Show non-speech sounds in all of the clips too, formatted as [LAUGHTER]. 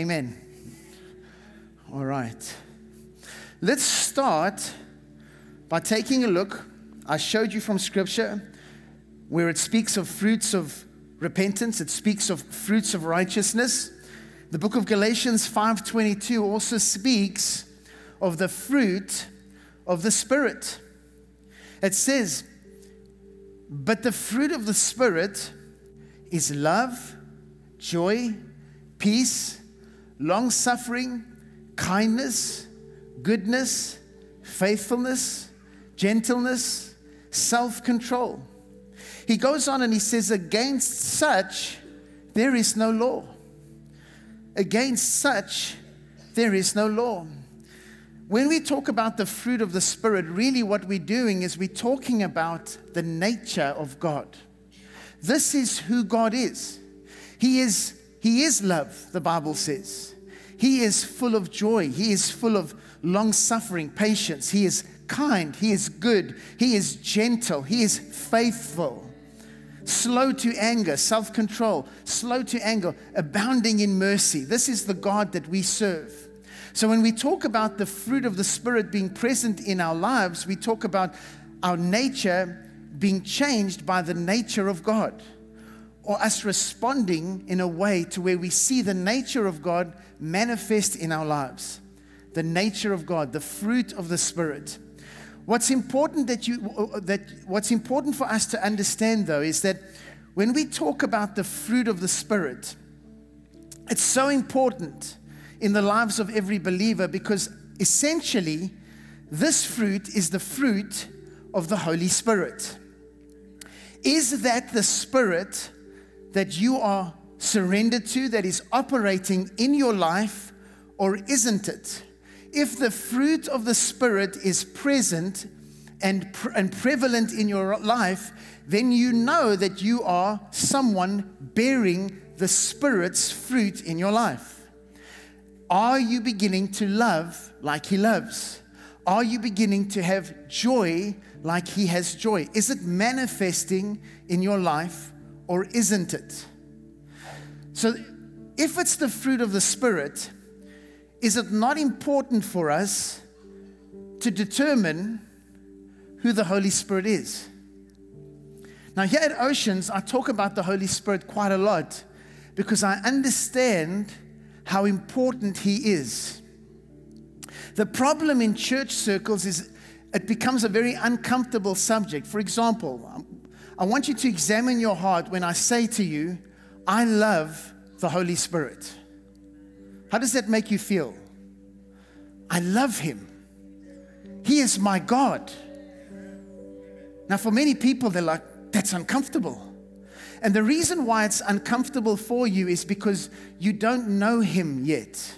Amen. All right. Let's start by taking a look. I showed you from scripture where it speaks of fruits of repentance, it speaks of fruits of righteousness. The book of Galatians 5:22 also speaks of the fruit of the spirit. It says, "But the fruit of the spirit is love, joy, peace, long suffering, kindness, goodness, faithfulness, gentleness, self control. He goes on and he says, Against such there is no law. Against such there is no law. When we talk about the fruit of the Spirit, really what we're doing is we're talking about the nature of God. This is who God is. He is he is love, the Bible says. He is full of joy. He is full of long suffering, patience. He is kind. He is good. He is gentle. He is faithful. Slow to anger, self control, slow to anger, abounding in mercy. This is the God that we serve. So, when we talk about the fruit of the Spirit being present in our lives, we talk about our nature being changed by the nature of God or us responding in a way to where we see the nature of God manifest in our lives. The nature of God, the fruit of the Spirit. What's important that you uh, uh, that what's important for us to understand though is that when we talk about the fruit of the Spirit, it's so important in the lives of every believer because essentially this fruit is the fruit of the Holy Spirit. Is that the Spirit that you are surrendered to, that is operating in your life, or isn't it? If the fruit of the Spirit is present and, pre- and prevalent in your life, then you know that you are someone bearing the Spirit's fruit in your life. Are you beginning to love like He loves? Are you beginning to have joy like He has joy? Is it manifesting in your life or isn't it? So, if it's the fruit of the Spirit, is it not important for us to determine who the Holy Spirit is? Now, here at Oceans, I talk about the Holy Spirit quite a lot because I understand how important He is. The problem in church circles is it becomes a very uncomfortable subject. For example, I want you to examine your heart when I say to you, I love the Holy Spirit. How does that make you feel? I love Him. He is my God. Now, for many people, they're like, that's uncomfortable. And the reason why it's uncomfortable for you is because you don't know Him yet.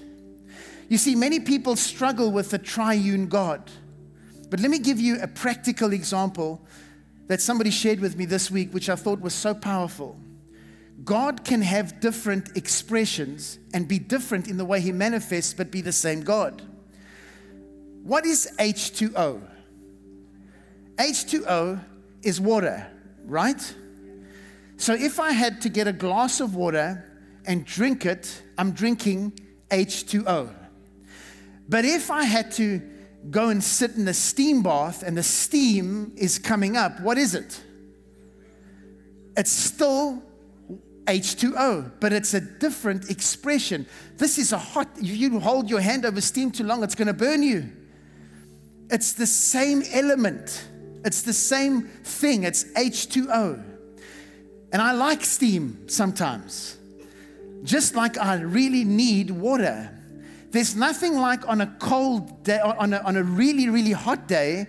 You see, many people struggle with the triune God. But let me give you a practical example that somebody shared with me this week, which I thought was so powerful. God can have different expressions and be different in the way He manifests, but be the same God. What is H2O? H2O is water, right? So if I had to get a glass of water and drink it, I'm drinking H2O. But if I had to go and sit in the steam bath and the steam is coming up, what is it? It's still H2O, but it's a different expression. This is a hot, if you hold your hand over steam too long, it's going to burn you. It's the same element, it's the same thing. It's H2O. And I like steam sometimes, just like I really need water. There's nothing like on a cold day, on a, on a really, really hot day,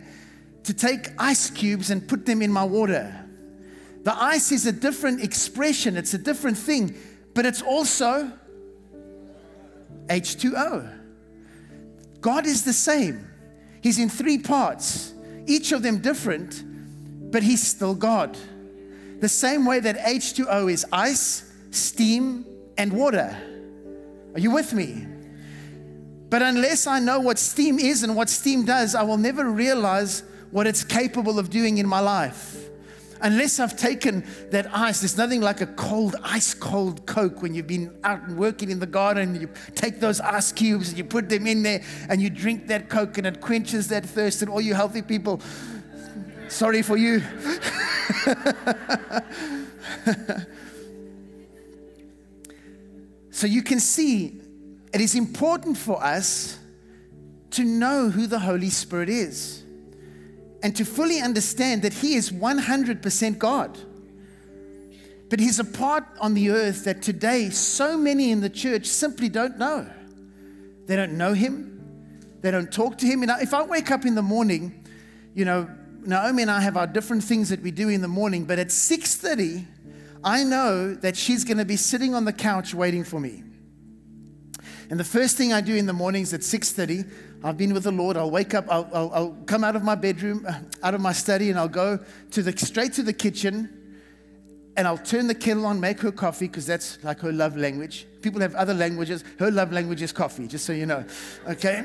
to take ice cubes and put them in my water. The ice is a different expression, it's a different thing, but it's also H2O. God is the same. He's in three parts, each of them different, but He's still God. The same way that H2O is ice, steam, and water. Are you with me? But unless I know what steam is and what steam does, I will never realize what it's capable of doing in my life. Unless I've taken that ice, there's nothing like a cold, ice cold Coke when you've been out and working in the garden. You take those ice cubes and you put them in there and you drink that Coke and it quenches that thirst. And all you healthy people, sorry for you. [LAUGHS] so you can see it is important for us to know who the Holy Spirit is and to fully understand that He is 100% God. But He's a part on the earth that today so many in the church simply don't know. They don't know Him, they don't talk to Him. If I wake up in the morning, you know, Naomi and I have our different things that we do in the morning, but at 6:30, I know that she's going to be sitting on the couch waiting for me. And the first thing I do in the mornings at 6:30, I've been with the Lord. I'll wake up. I'll, I'll, I'll, come out of my bedroom, uh, out of my study, and I'll go to the straight to the kitchen. And I'll turn the kettle on, make her coffee, because that's like her love language. People have other languages. Her love language is coffee, just so you know. Okay?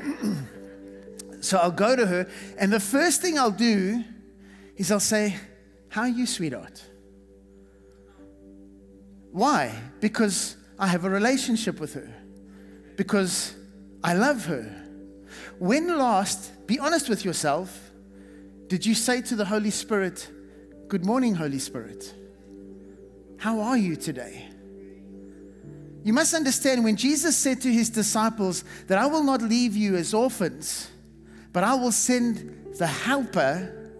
[CLEARS THROAT] so I'll go to her, and the first thing I'll do is I'll say, How are you, sweetheart? Why? Because I have a relationship with her because I love her. When last, be honest with yourself, did you say to the Holy Spirit, Good morning, Holy Spirit? How are you today? You must understand when Jesus said to his disciples that I will not leave you as orphans, but I will send the helper,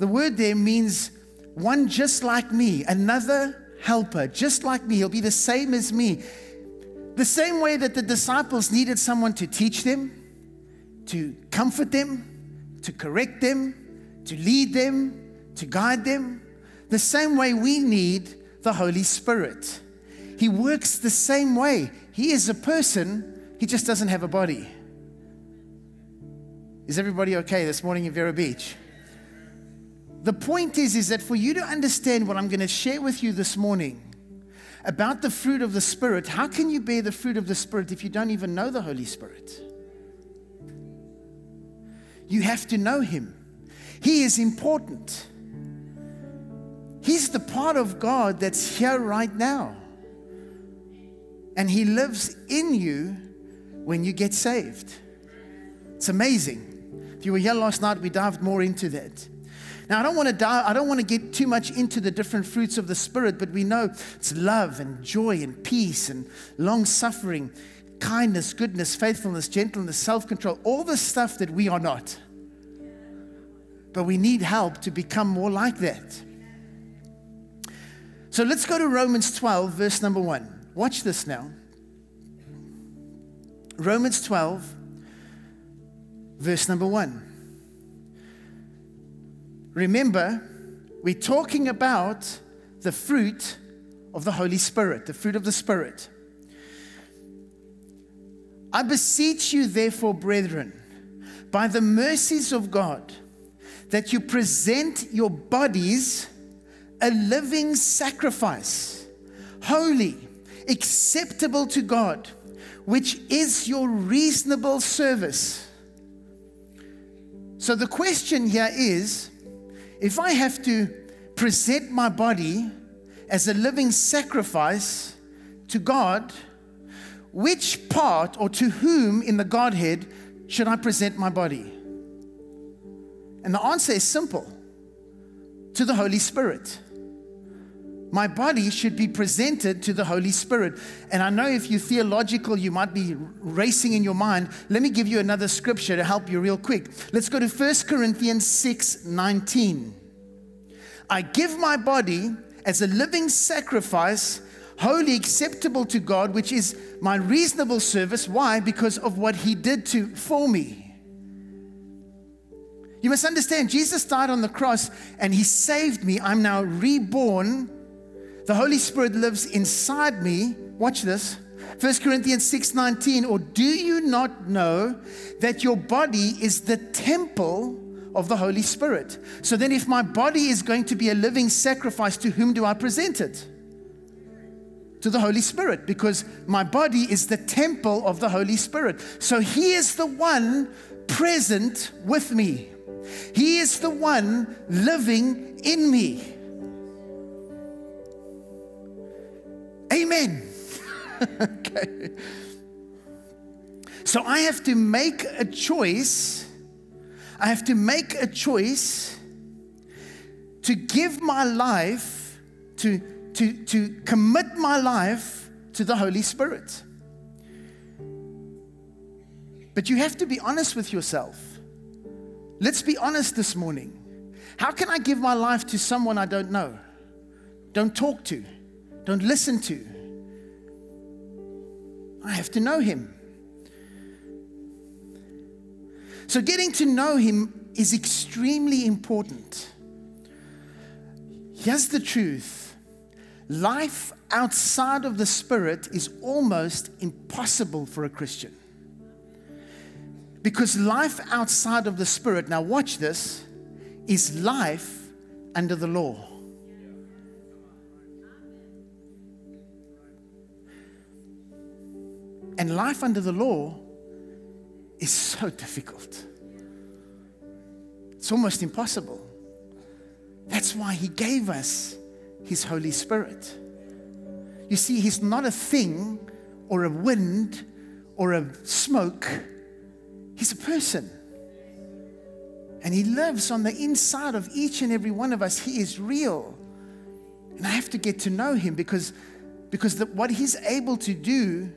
the word there means one just like me, another helper, just like me. He'll be the same as me. The same way that the disciples needed someone to teach them, to comfort them, to correct them, to lead them, to guide them, the same way we need the Holy Spirit. He works the same way. He is a person, he just doesn't have a body. Is everybody okay this morning in Vero Beach? The point is, is that for you to understand what I'm going to share with you this morning, about the fruit of the Spirit, how can you bear the fruit of the Spirit if you don't even know the Holy Spirit? You have to know Him. He is important. He's the part of God that's here right now. And He lives in you when you get saved. It's amazing. If you were here last night, we dived more into that. Now, I don't want to die, I don't want to get too much into the different fruits of the Spirit, but we know it's love and joy and peace and long suffering, kindness, goodness, faithfulness, gentleness, self control, all the stuff that we are not. But we need help to become more like that. So let's go to Romans 12, verse number 1. Watch this now. Romans 12, verse number 1. Remember, we're talking about the fruit of the Holy Spirit, the fruit of the Spirit. I beseech you, therefore, brethren, by the mercies of God, that you present your bodies a living sacrifice, holy, acceptable to God, which is your reasonable service. So the question here is if I have to present my body as a living sacrifice to God, which part or to whom in the Godhead should I present my body? And the answer is simple to the Holy Spirit. My body should be presented to the Holy Spirit. And I know if you're theological, you might be racing in your mind. Let me give you another scripture to help you real quick. Let's go to 1 Corinthians 6 19. I give my body as a living sacrifice, wholly acceptable to God, which is my reasonable service. Why? Because of what He did to for me. You must understand, Jesus died on the cross and He saved me. I'm now reborn the Holy Spirit lives inside me. Watch this. 1 Corinthians 6:19 or do you not know that your body is the temple of the Holy Spirit? So then if my body is going to be a living sacrifice to whom do I present it? To the Holy Spirit because my body is the temple of the Holy Spirit. So he is the one present with me. He is the one living in me. Amen. [LAUGHS] okay. So I have to make a choice. I have to make a choice to give my life, to, to, to commit my life to the Holy Spirit. But you have to be honest with yourself. Let's be honest this morning. How can I give my life to someone I don't know, don't talk to, don't listen to? I have to know him. So, getting to know him is extremely important. Here's the truth life outside of the Spirit is almost impossible for a Christian. Because life outside of the Spirit, now watch this, is life under the law. And life under the law is so difficult. It's almost impossible. That's why He gave us His Holy Spirit. You see, He's not a thing or a wind or a smoke He's a person. And He lives on the inside of each and every one of us. He is real. And I have to get to know Him because, because the, what He's able to do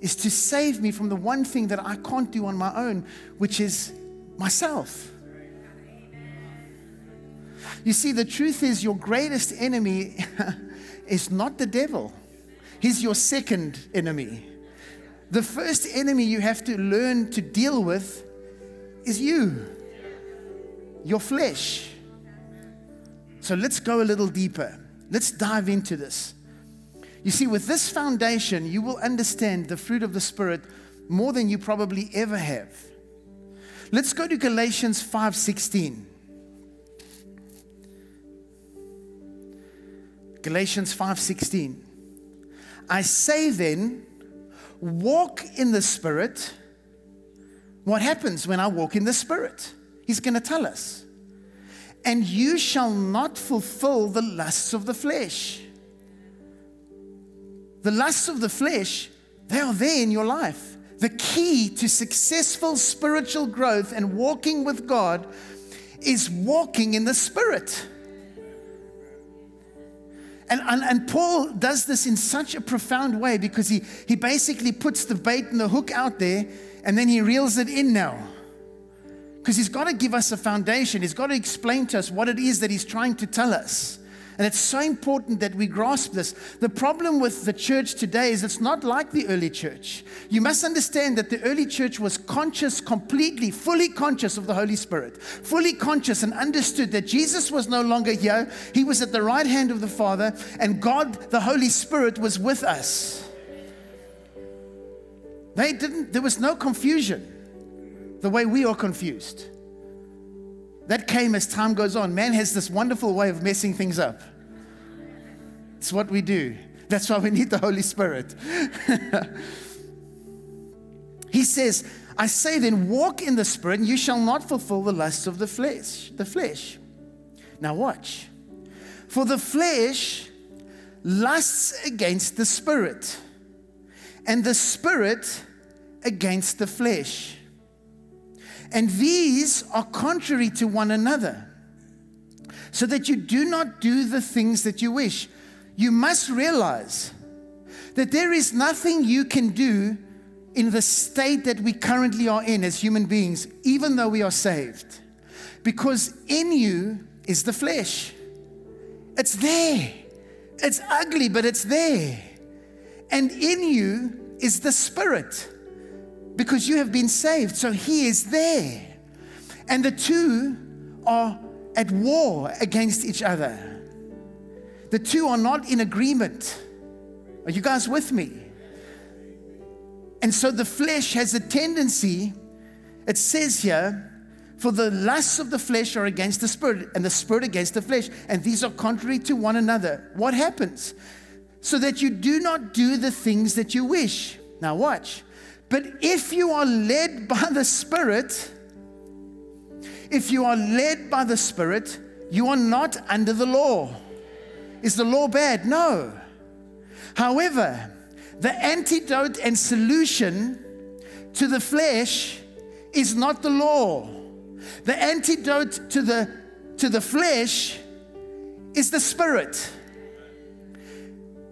is to save me from the one thing that I can't do on my own, which is myself. You see, the truth is, your greatest enemy [LAUGHS] is not the devil, he's your second enemy. The first enemy you have to learn to deal with is you, your flesh. So let's go a little deeper. Let's dive into this. You see, with this foundation, you will understand the fruit of the Spirit more than you probably ever have. Let's go to Galatians 5:16. Galatians 5:16. I say then, walk in the Spirit, what happens when I walk in the Spirit? He's going to tell us. And you shall not fulfill the lusts of the flesh. The lusts of the flesh, they are there in your life. The key to successful spiritual growth and walking with God is walking in the Spirit. And, and, and, Paul does this in such a profound way because he, he basically puts the bait and the hook out there and then he reels it in now. Because he's got to give us a foundation, he's got to explain to us what it is that he's trying to tell us. And it's so important that we grasp this. The problem with the church today is it's not like the early church. You must understand that the early church was conscious, completely, fully conscious of the Holy Spirit, fully conscious and understood that Jesus was no longer here. He was at the right hand of the Father, and God, the Holy Spirit, was with us. They didn't, there was no confusion the way we are confused. That came as time goes on. Man has this wonderful way of messing things up. It's what we do. That's why we need the Holy Spirit. [LAUGHS] he says, I say then, walk in the Spirit, and you shall not fulfill the lusts of the flesh. The flesh. Now watch. For the flesh lusts against the Spirit, and the Spirit against the flesh. And these are contrary to one another, so that you do not do the things that you wish. You must realize that there is nothing you can do in the state that we currently are in as human beings, even though we are saved, because in you is the flesh. It's there. It's ugly, but it's there. And in you is the spirit because you have been saved. So he is there. And the two are at war against each other. The two are not in agreement. Are you guys with me? And so the flesh has a tendency, it says here, for the lusts of the flesh are against the spirit, and the spirit against the flesh, and these are contrary to one another. What happens? So that you do not do the things that you wish. Now, watch. But if you are led by the Spirit, if you are led by the Spirit, you are not under the law. Is the law bad? No. However, the antidote and solution to the flesh is not the law. The antidote to the, to the flesh is the spirit.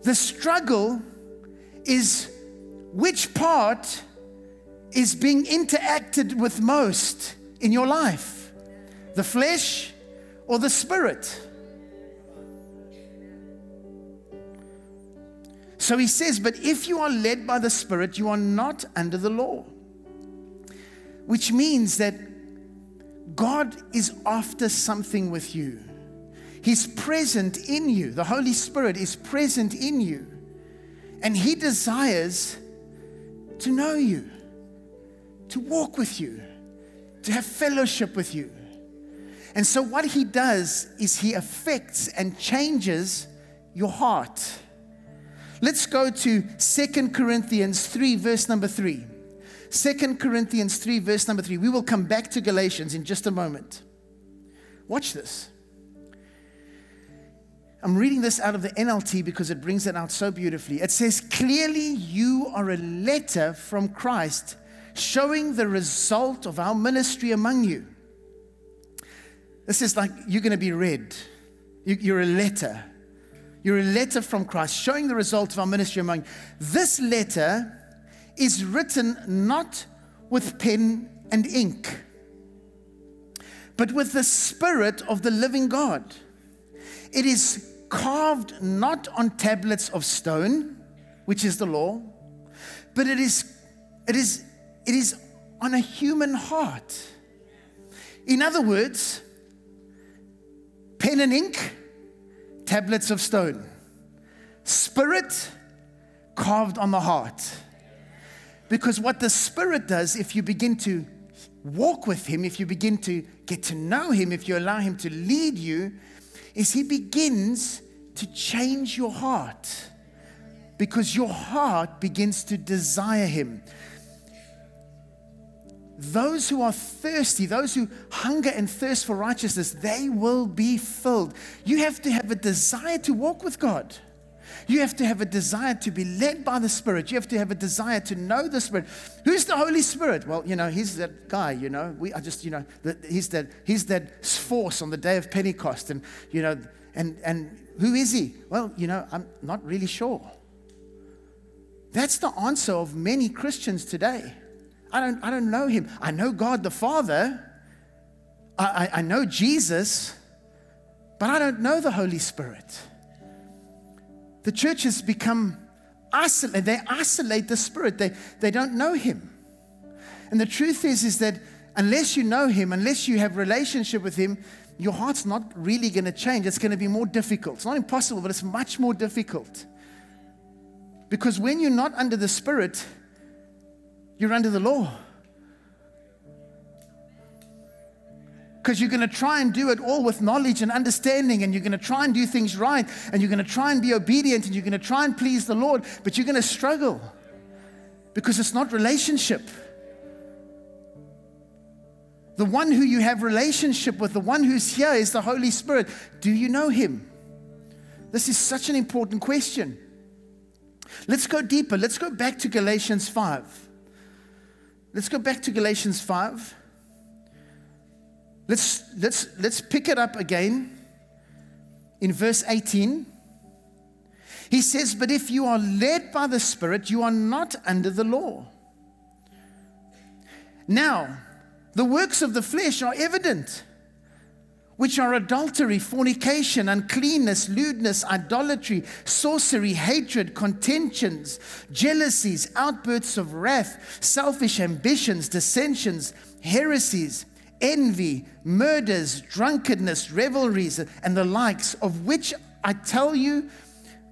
The struggle is which part is being interacted with most in your life the flesh or the spirit? So he says, But if you are led by the Spirit, you are not under the law. Which means that God is after something with you. He's present in you. The Holy Spirit is present in you. And He desires to know you, to walk with you, to have fellowship with you. And so, what He does is He affects and changes your heart. Let's go to Second Corinthians 3, verse number 3. 2 Corinthians 3, verse number 3. We will come back to Galatians in just a moment. Watch this. I'm reading this out of the NLT because it brings it out so beautifully. It says, Clearly, you are a letter from Christ showing the result of our ministry among you. This is like you're going to be read. You're a letter. You're a letter from Christ showing the result of our ministry among you. This letter is written not with pen and ink, but with the Spirit of the living God. It is carved not on tablets of stone, which is the law, but it is, it is, it is on a human heart. In other words, pen and ink tablets of stone. Spirit carved on the heart. Because what the Spirit does, if you begin to walk with Him, if you begin to get to know Him, if you allow Him to lead you, is He begins to change your heart. Because your heart begins to desire Him those who are thirsty, those who hunger and thirst for righteousness, they will be filled. You have to have a desire to walk with God. You have to have a desire to be led by the Spirit. You have to have a desire to know the Spirit. Who's the Holy Spirit? Well, you know, he's that guy, you know. We are just, you know, the, he's that he's that force on the day of Pentecost. And, you know, and and who is he? Well, you know, I'm not really sure. That's the answer of many Christians today. I don't, I don't know him. I know God the Father. I, I, I know Jesus, but I don't know the Holy Spirit. The church has become isolated. They isolate the Spirit. They, they don't know him. And the truth is, is that unless you know him, unless you have relationship with him, your heart's not really going to change. It's going to be more difficult. It's not impossible, but it's much more difficult. Because when you're not under the Spirit, you're under the law. Because you're going to try and do it all with knowledge and understanding, and you're going to try and do things right, and you're going to try and be obedient, and you're going to try and please the Lord, but you're going to struggle because it's not relationship. The one who you have relationship with, the one who's here is the Holy Spirit. Do you know him? This is such an important question. Let's go deeper. Let's go back to Galatians 5. Let's go back to Galatians 5. Let's, let's, let's pick it up again in verse 18. He says, But if you are led by the Spirit, you are not under the law. Now, the works of the flesh are evident which are adultery, fornication, uncleanness, lewdness, idolatry, sorcery, hatred, contentions, jealousies, outbursts of wrath, selfish ambitions, dissensions, heresies, envy, murders, drunkenness, revelries, and the likes, of which I tell you,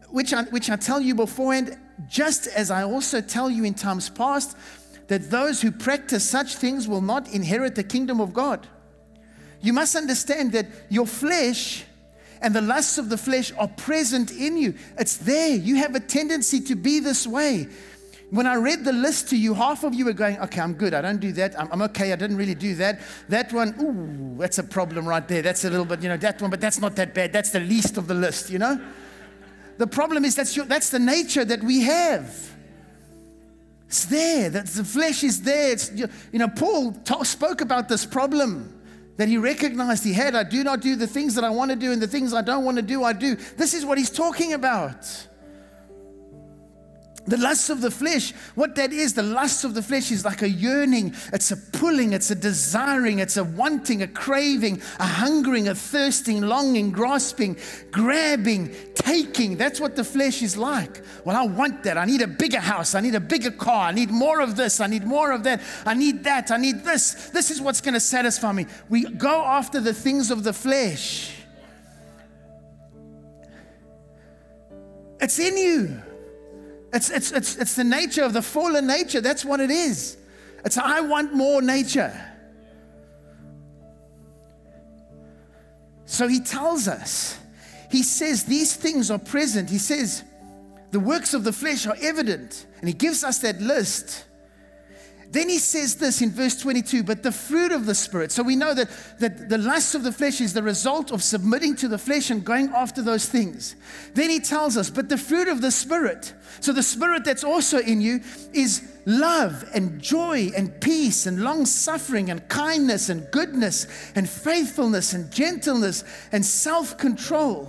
which I, which I tell you beforehand, just as I also tell you in times past, that those who practice such things will not inherit the kingdom of God. You must understand that your flesh and the lusts of the flesh are present in you. It's there. You have a tendency to be this way. When I read the list to you, half of you were going, okay, I'm good. I don't do that. I'm, I'm, okay. I didn't really do that. That one, ooh, that's a problem right there. That's a little bit, you know, that one, but that's not that bad. That's the least of the list, you know? The problem is that's, your, that's the nature that we have. It's there. That the flesh is there. It's, you know, Paul spoke about this problem that he recognized he had. I do not do the things that I want to do, and the things I don't want to do, I do. This is what he's talking about. The lust of the flesh, what that is, the lust of the flesh is like a yearning, it's a pulling, it's a desiring, it's a wanting, a craving, a hungering, a thirsting, longing, grasping, grabbing, taking. That's what the flesh is like. Well, I want that. I need a bigger house. I need a bigger car. I need more of this. I need more of that. I need that. I need this. This is what's going to satisfy me. We go after the things of the flesh. It's in you. It's, it's, it's, it's the nature of the fallen nature. That's what it is. It's I want more nature. So he tells us, he says these things are present. He says the works of the flesh are evident. And he gives us that list. Then he says this in verse 22 but the fruit of the Spirit. So we know that, that the lust of the flesh is the result of submitting to the flesh and going after those things. Then he tells us, but the fruit of the Spirit. So the Spirit that's also in you is love and joy and peace and long suffering and kindness and goodness and faithfulness and gentleness and self control.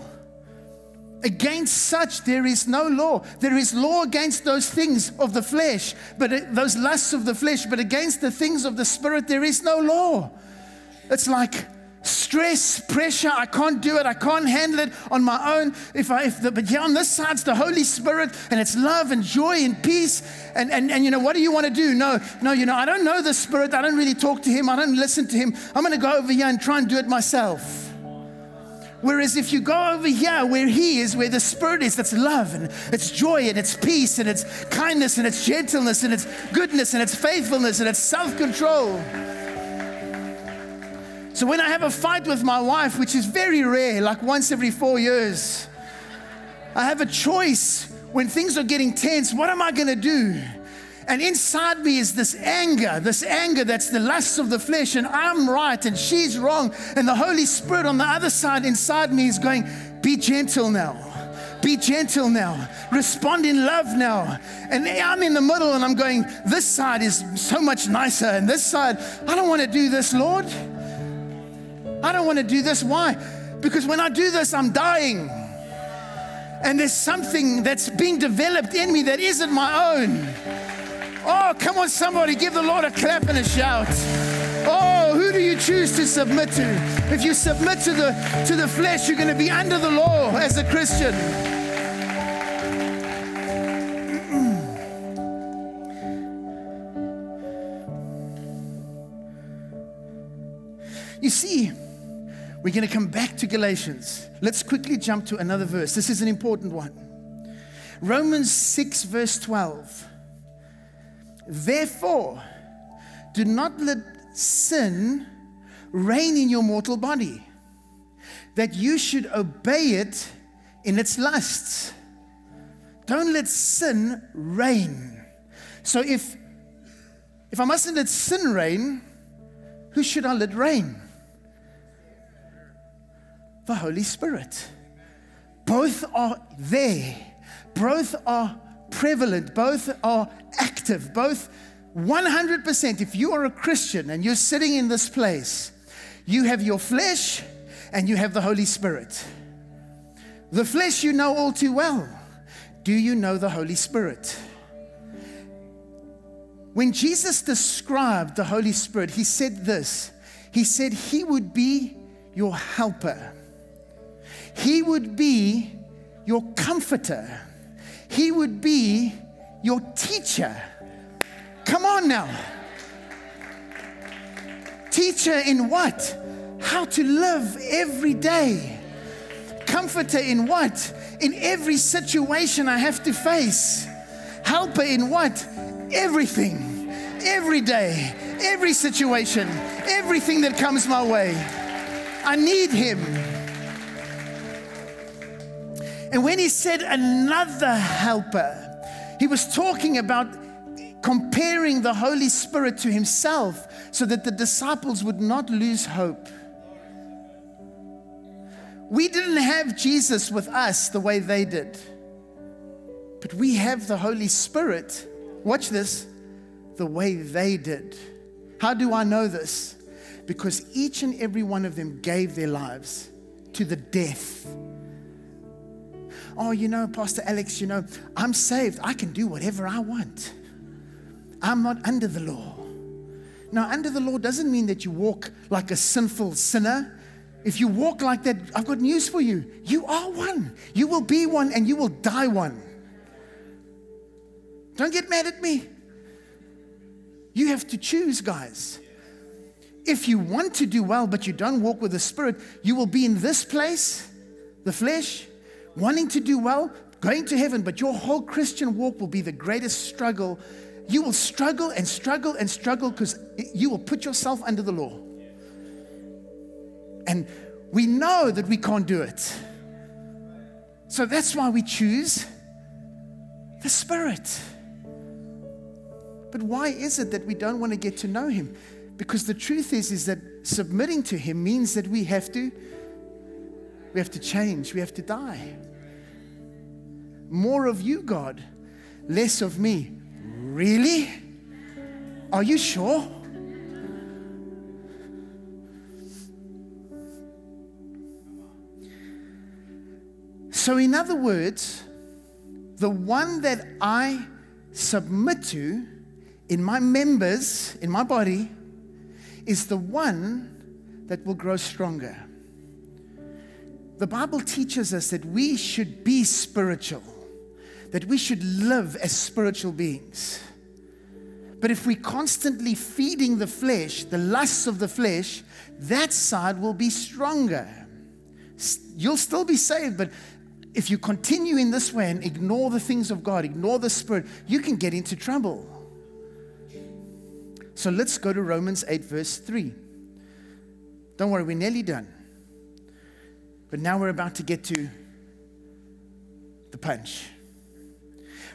Against such there is no law. There is law against those things of the flesh, but those lusts of the flesh, but against the things of the spirit there is no law. It's like stress, pressure. I can't do it. I can't handle it on my own. If I, if the, but yeah, on this side's the Holy Spirit, and it's love and joy and peace. And, and, and you know, what do you want to do? No, no, you know, I don't know the Spirit. I don't really talk to Him. I don't listen to Him. I'm going to go over here and try and do it myself. Whereas if you go over here where He is, where the Spirit is, that's love and it's joy and it's peace and it's kindness and it's gentleness and it's goodness and it's faithfulness and it's self control. So when I have a fight with my wife, which is very rare, like once every four years, I have a choice when things are getting tense. What am I going to do? And inside me is this anger, this anger that's the lust of the flesh, and I'm right and she's wrong. And the Holy Spirit on the other side inside me is going, Be gentle now. Be gentle now. Respond in love now. And I'm in the middle and I'm going, This side is so much nicer. And this side, I don't want to do this, Lord. I don't want to do this. Why? Because when I do this, I'm dying. And there's something that's being developed in me that isn't my own. Oh, come on, somebody, give the Lord a clap and a shout. Oh, who do you choose to submit to? If you submit to the to the flesh, you're going to be under the law as a Christian. You see, we're going to come back to Galatians. Let's quickly jump to another verse. This is an important one. Romans 6, verse 12. Therefore, do not let sin reign in your mortal body, that you should obey it in its lusts. Don't let sin reign. So if if I mustn't let sin reign, who should I let reign? The Holy Spirit. Both are there. Both are prevalent, both are active, both 100%. If you are a Christian and you're sitting in this place, you have your flesh and you have the Holy Spirit. The flesh you know all too well. Do you know the Holy Spirit? When Jesus described the Holy Spirit, he said this He said, He would be your helper, He would be your comforter. He would be your teacher. Come on now. Teacher in what? How to live every day. Comforter in what? In every situation I have to face. Helper in what? Everything. Every day. Every situation. Everything that comes my way. I need Him. And when he said another helper, he was talking about comparing the Holy Spirit to himself so that the disciples would not lose hope. We didn't have Jesus with us the way they did. But we have the Holy Spirit, watch this, the way they did. How do I know this? Because each and every one of them gave their lives to the death. Oh, you know, Pastor Alex, you know, I'm saved. I can do whatever I want. I'm not under the law. Now, under the law doesn't mean that you walk like a sinful sinner. If you walk like that, I've got news for you. You are one. You will be one and you will die one. Don't get mad at me. You have to choose, guys. If you want to do well, but you don't walk with the Spirit, you will be in this place, the flesh, wanting to do well, going to heaven, but your whole Christian walk will be the greatest struggle. You will struggle and struggle and struggle because you will put yourself under the law. And we know that we can't do it. So that's why we choose the Spirit. But why is it that we don't want to get to know Him? Because the truth is, is that submitting to Him means that we have to, we have to change, we have to die. More of you, God, less of me. Really? Are you sure? So, in other words, the one that I submit to in my members, in my body, is the one that will grow stronger. The Bible teaches us that we should be spiritual, that we should live as spiritual beings. But if we're constantly feeding the flesh, the lusts of the flesh, that side will be stronger. You'll still be saved, but if you continue in this way and ignore the things of God, ignore the Spirit, you can get into trouble. So let's go to Romans 8, verse 3. Don't worry, we're nearly done. But now we're about to get to the punch.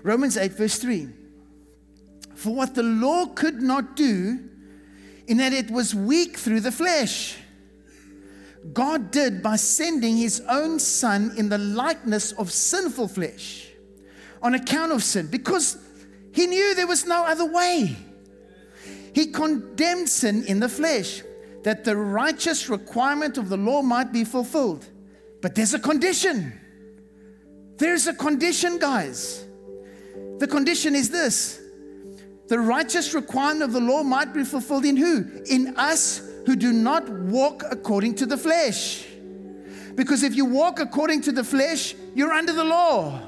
Romans 8, verse 3. For what the law could not do, in that it was weak through the flesh, God did by sending his own Son in the likeness of sinful flesh on account of sin, because he knew there was no other way. He condemned sin in the flesh, that the righteous requirement of the law might be fulfilled. But there's a condition. There's a condition, guys. The condition is this the righteous requirement of the law might be fulfilled in who? In us who do not walk according to the flesh. Because if you walk according to the flesh, you're under the law.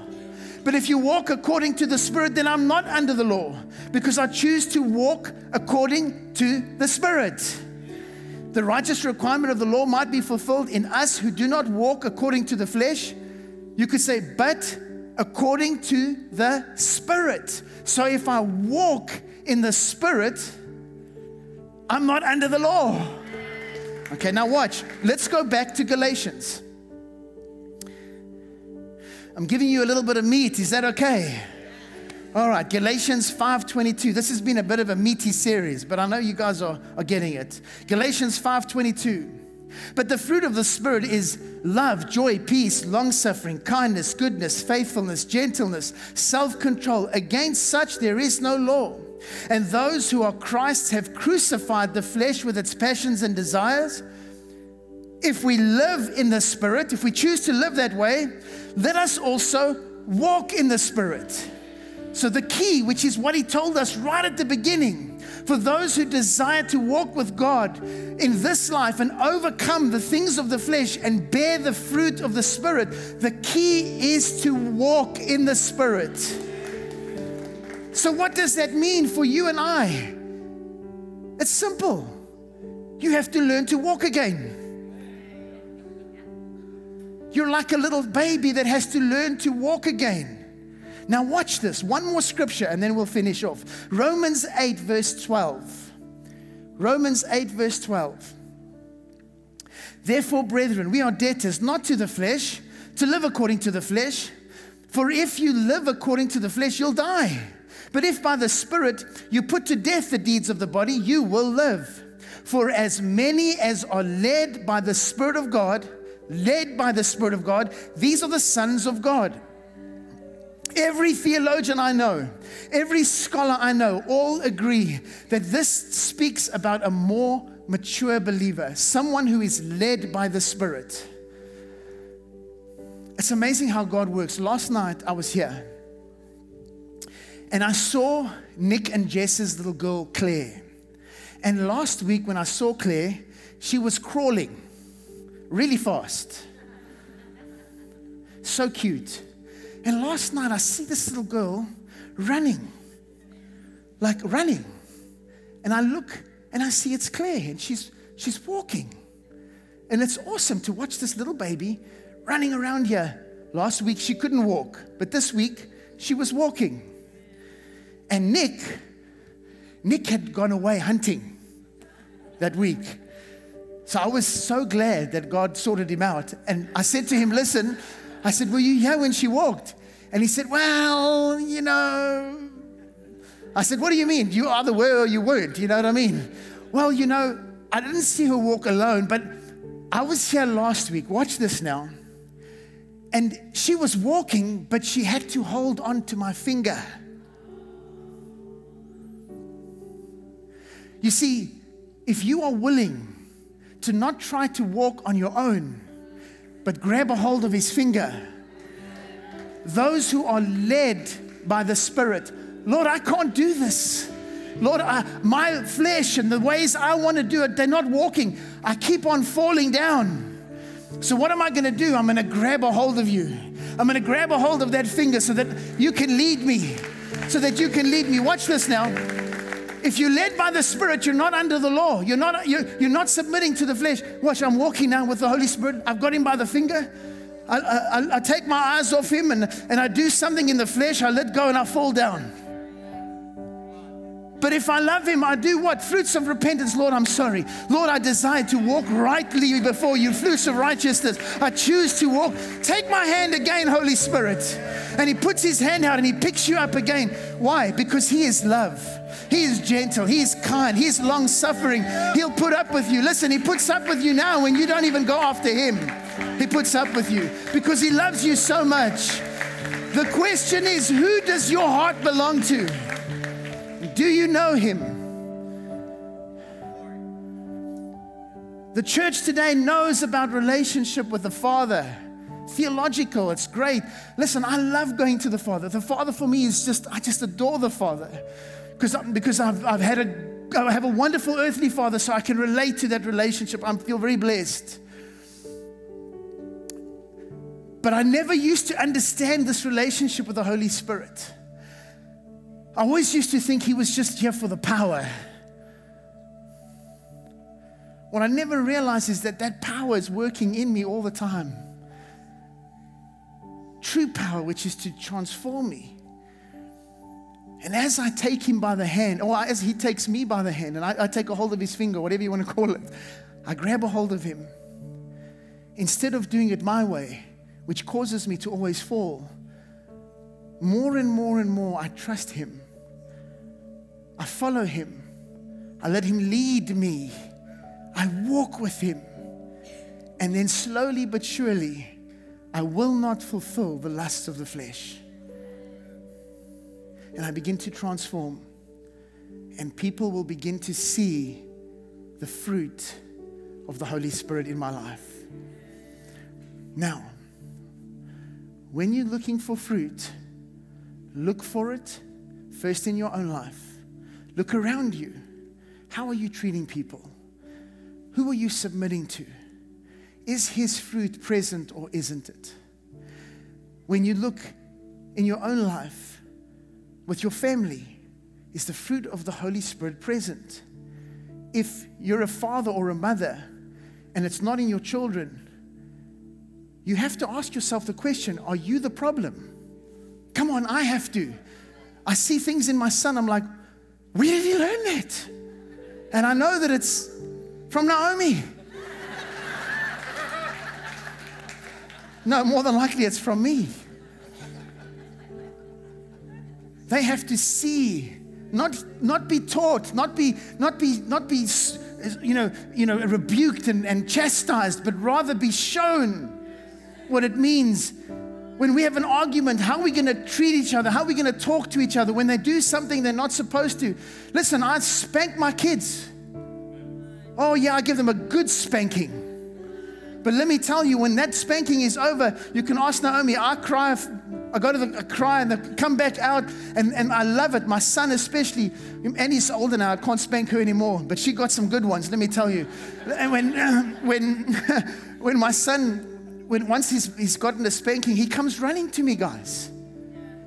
But if you walk according to the Spirit, then I'm not under the law because I choose to walk according to the Spirit. The righteous requirement of the law might be fulfilled in us who do not walk according to the flesh. You could say, but according to the Spirit. So if I walk in the Spirit, I'm not under the law. Okay, now watch. Let's go back to Galatians. I'm giving you a little bit of meat. Is that okay? All right, Galatians 5:22. This has been a bit of a meaty series, but I know you guys are, are getting it. Galatians 5:22. But the fruit of the Spirit is love, joy, peace, long suffering, kindness, goodness, faithfulness, gentleness, self control. Against such there is no law. And those who are Christ's have crucified the flesh with its passions and desires. If we live in the Spirit, if we choose to live that way, let us also walk in the Spirit. So, the key, which is what he told us right at the beginning, for those who desire to walk with God in this life and overcome the things of the flesh and bear the fruit of the Spirit, the key is to walk in the Spirit. So, what does that mean for you and I? It's simple. You have to learn to walk again. You're like a little baby that has to learn to walk again. Now, watch this. One more scripture and then we'll finish off. Romans 8, verse 12. Romans 8, verse 12. Therefore, brethren, we are debtors not to the flesh, to live according to the flesh. For if you live according to the flesh, you'll die. But if by the Spirit you put to death the deeds of the body, you will live. For as many as are led by the Spirit of God, led by the Spirit of God, these are the sons of God. Every theologian I know, every scholar I know, all agree that this speaks about a more mature believer, someone who is led by the Spirit. It's amazing how God works. Last night I was here and I saw Nick and Jess's little girl, Claire. And last week when I saw Claire, she was crawling really fast. So cute. And last night I see this little girl running, like running. And I look and I see it's Claire and she's, she's walking. And it's awesome to watch this little baby running around here. Last week she couldn't walk, but this week she was walking. And Nick, Nick had gone away hunting that week. So I was so glad that God sorted him out. And I said to him, Listen, I said, Were you here when she walked? And he said, Well, you know. I said, What do you mean? You either were or you weren't. You know what I mean? Well, you know, I didn't see her walk alone, but I was here last week. Watch this now. And she was walking, but she had to hold on to my finger. You see, if you are willing to not try to walk on your own, but grab a hold of his finger. Those who are led by the Spirit, Lord, I can't do this. Lord, I, my flesh and the ways I want to do it, they're not walking. I keep on falling down. So, what am I going to do? I'm going to grab a hold of you. I'm going to grab a hold of that finger so that you can lead me. So that you can lead me. Watch this now. If you're led by the Spirit, you're not under the law. You're not, you're, you're not submitting to the flesh. Watch, I'm walking now with the Holy Spirit. I've got him by the finger. I, I, I take my eyes off him and, and I do something in the flesh. I let go and I fall down. But if I love him, I do what? Fruits of repentance. Lord, I'm sorry. Lord, I desire to walk rightly before you. Fruits of righteousness. I choose to walk. Take my hand again, Holy Spirit. And he puts his hand out and he picks you up again. Why? Because he is love. He is gentle. He is kind. He's long suffering. He'll put up with you. Listen, He puts up with you now when you don't even go after Him. He puts up with you because He loves you so much. The question is who does your heart belong to? Do you know Him? The church today knows about relationship with the Father. Theological, it's great. Listen, I love going to the Father. The Father for me is just, I just adore the Father because, because I've, I've had a I have a wonderful earthly father, so I can relate to that relationship. I feel very blessed. But I never used to understand this relationship with the Holy Spirit. I always used to think he was just here for the power. What I never realized is that that power is working in me all the time. True power, which is to transform me. And as I take him by the hand, or as he takes me by the hand, and I, I, take a hold of his finger, whatever you want to call it, I grab a hold of him. Instead of doing it my way, which causes me to always fall, more and more and more I trust him. I follow him. I let him lead me. I walk with him. And then slowly but surely, I will not fulfill the lusts of the flesh and I begin to transform, and people will begin to see the fruit of the Holy Spirit in my life. Now, when you're looking for fruit, look for it first in your own life. Look around you. How are you treating people? Who are you submitting to? Is his fruit present or isn't it? When you look in your own life, with your family? Is the fruit of the Holy Spirit present? If you're a father or a mother and it's not in your children, you have to ask yourself the question Are you the problem? Come on, I have to. I see things in my son, I'm like, Where did he learn that? And I know that it's from Naomi. No, more than likely it's from me. They have to see, not, not be taught, not be, not be, not be you know, you know, rebuked and, and chastised, but rather be shown what it means When we have an argument, how are we going to treat each other? How are we going to talk to each other when they do something they're not supposed to? Listen, I spank my kids. Oh, yeah, I give them a good spanking. But let me tell you, when that spanking is over, you can ask Naomi. I cry, I go to the I cry and they come back out, and, and I love it. My son, especially, and he's older now, I can't spank her anymore, but she got some good ones, let me tell you. And when, [LAUGHS] when, [LAUGHS] when my son, when once he's, he's gotten a spanking, he comes running to me, guys,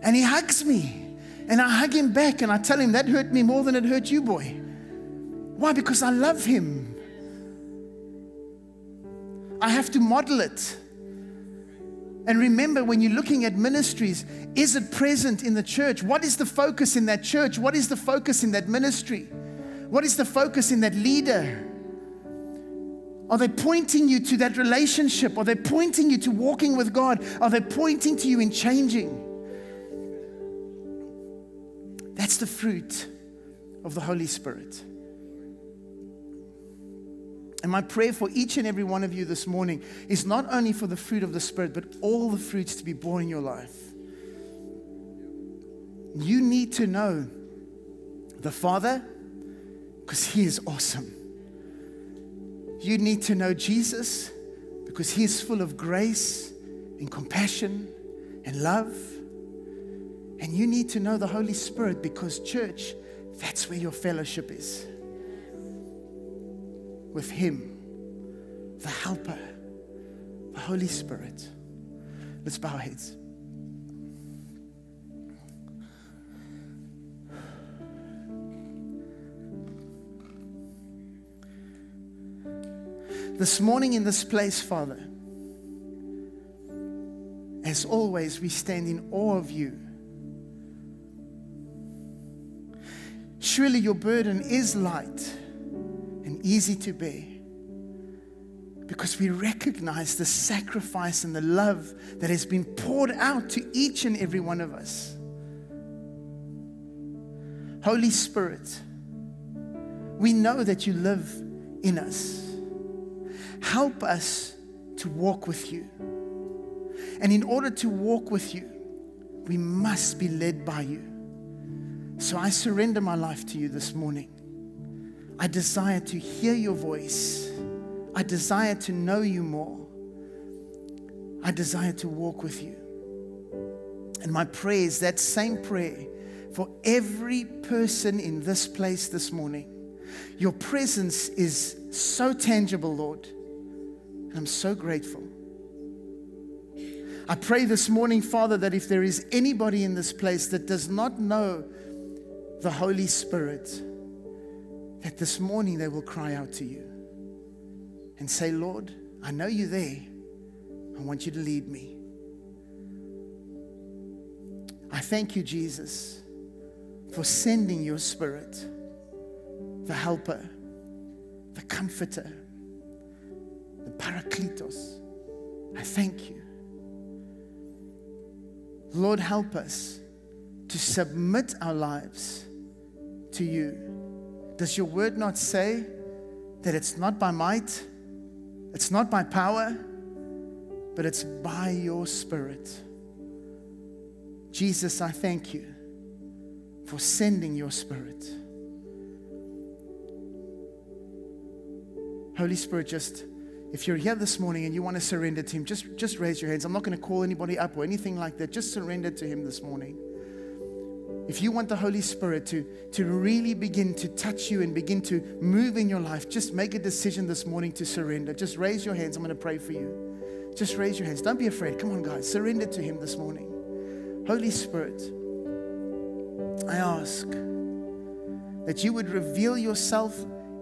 and he hugs me. And I hug him back and I tell him that hurt me more than it hurt you, boy. Why? Because I love him. I have to model it. And remember, when you're looking at ministries, is it present in the church? What is the focus in that church? What is the focus in that ministry? What is the focus in that leader? Are they pointing you to that relationship? Are they pointing you to walking with God? Are they pointing to you in changing? That's the fruit of the Holy Spirit. And my prayer for each and every one of you this morning is not only for the fruit of the Spirit, but all the fruits to be borne in your life. You need to know the Father because He is awesome. You need to know Jesus because He is full of grace and compassion and love. And you need to know the Holy Spirit because, church, that's where your fellowship is with Him, the Helper, the Holy Spirit. Let's bow our heads. This morning in this place, Father, as always, we stand in awe of you. Surely your burden is light and easy to bear because we recognize the sacrifice and the love that has been poured out to each and every one of us. Holy Spirit, we know that you live in us. Help us to walk with you. And in order to walk with you, we must be led by you. So I surrender my life to you this morning. I desire to hear your voice. I desire to know you more. I desire to walk with you. And my prayer is that same prayer for every person in this place this morning. Your presence is so tangible, Lord. I'm so grateful. I pray this morning, Father, that if there is anybody in this place that does not know the Holy Spirit, that this morning they will cry out to you and say, Lord, I know you're there. I want you to lead me. I thank you, Jesus, for sending your spirit, the helper, the comforter, parakletos. I thank you. Lord, help us to submit our lives to you does your word not say that it's not by might, it's not by power, but it's by your spirit? Jesus, I thank you for sending your spirit. Holy Spirit, just if you're here this morning and you want to surrender to Him, just, just raise your hands. I'm not going to call anybody up or anything like that. Just surrender to Him this morning. If you want the Holy Spirit to, to really begin to touch you and begin to move in your life, just make a decision this morning to surrender. Just raise your hands. I'm going to pray for you. Just raise your hands. Don't be afraid. Come on, guys. Surrender to Him this morning. Holy Spirit, I ask that you would reveal yourself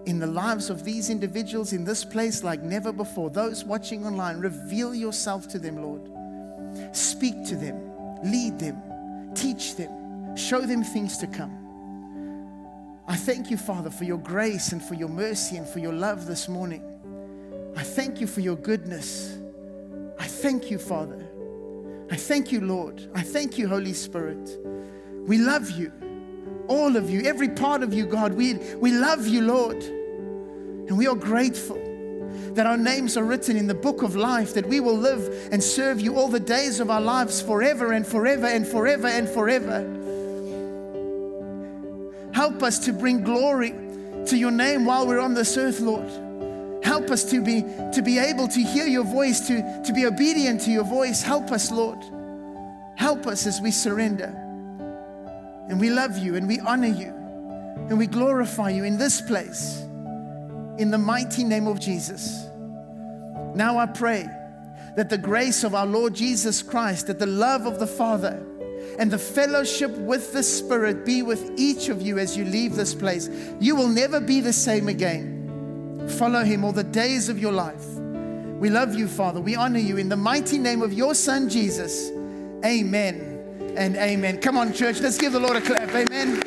in the lives of these individuals in this place like never before. Those watching online, reveal yourself to them, Lord. Speak to them, lead them, teach them. Show them things to come. I thank you, Father, for your grace and for your mercy and for your love this morning. I thank you for your goodness. I thank you, Father. I thank you, Lord. I thank you, Holy Spirit. We love you, all of you, every part of you, God. We, we love you, Lord. And we are grateful that our names are written in the book of life, that we will live and serve you all the days of our lives forever and forever and forever and forever. Help us to bring glory to your name while we're on this earth, Lord. Help us to be, to be able to hear your voice, to, to be obedient to your voice. Help us, Lord. Help us as we surrender. And we love you and we honor you and we glorify you in this place in the mighty name of Jesus. Now I pray that the grace of our Lord Jesus Christ, that the love of the Father, and the fellowship with the Spirit be with each of you as you leave this place. You will never be the same again. Follow Him all the days of your life. We love you, Father. We honor you in the mighty name of your Son, Jesus. Amen and amen. Come on, church, let's give the Lord a clap. Amen.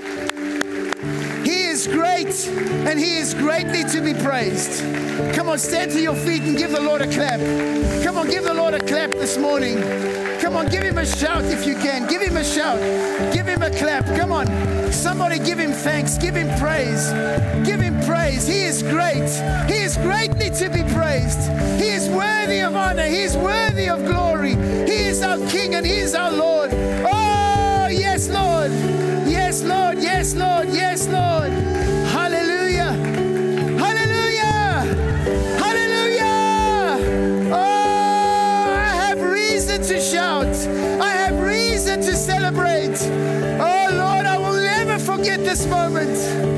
He is great and He is greatly to be praised. Come on, stand to your feet and give the Lord a clap. Come on, give the Lord a clap this morning. Come on, give Him a shout if you can. Give Him a shout. Give Him a clap. Come on. Somebody give Him thanks. Give Him praise. Give Him praise. He is great. He is greatly to be praised. He is worthy of honor. He is worthy of glory. He is our King and He is our Lord. Oh, Lord. Yes, Lord. Yes, Lord. Yes, Lord. Hallelujah. Hallelujah. Hallelujah. Oh, I have reason to shout. I have reason to celebrate. Oh, Lord, I will never forget this moment.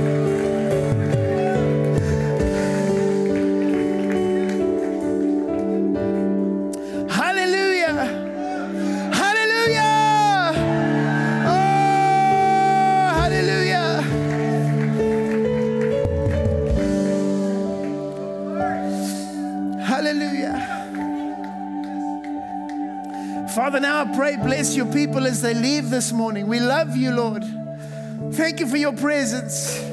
Pray, bless your people as they leave this morning. We love you, Lord. Thank you for your presence.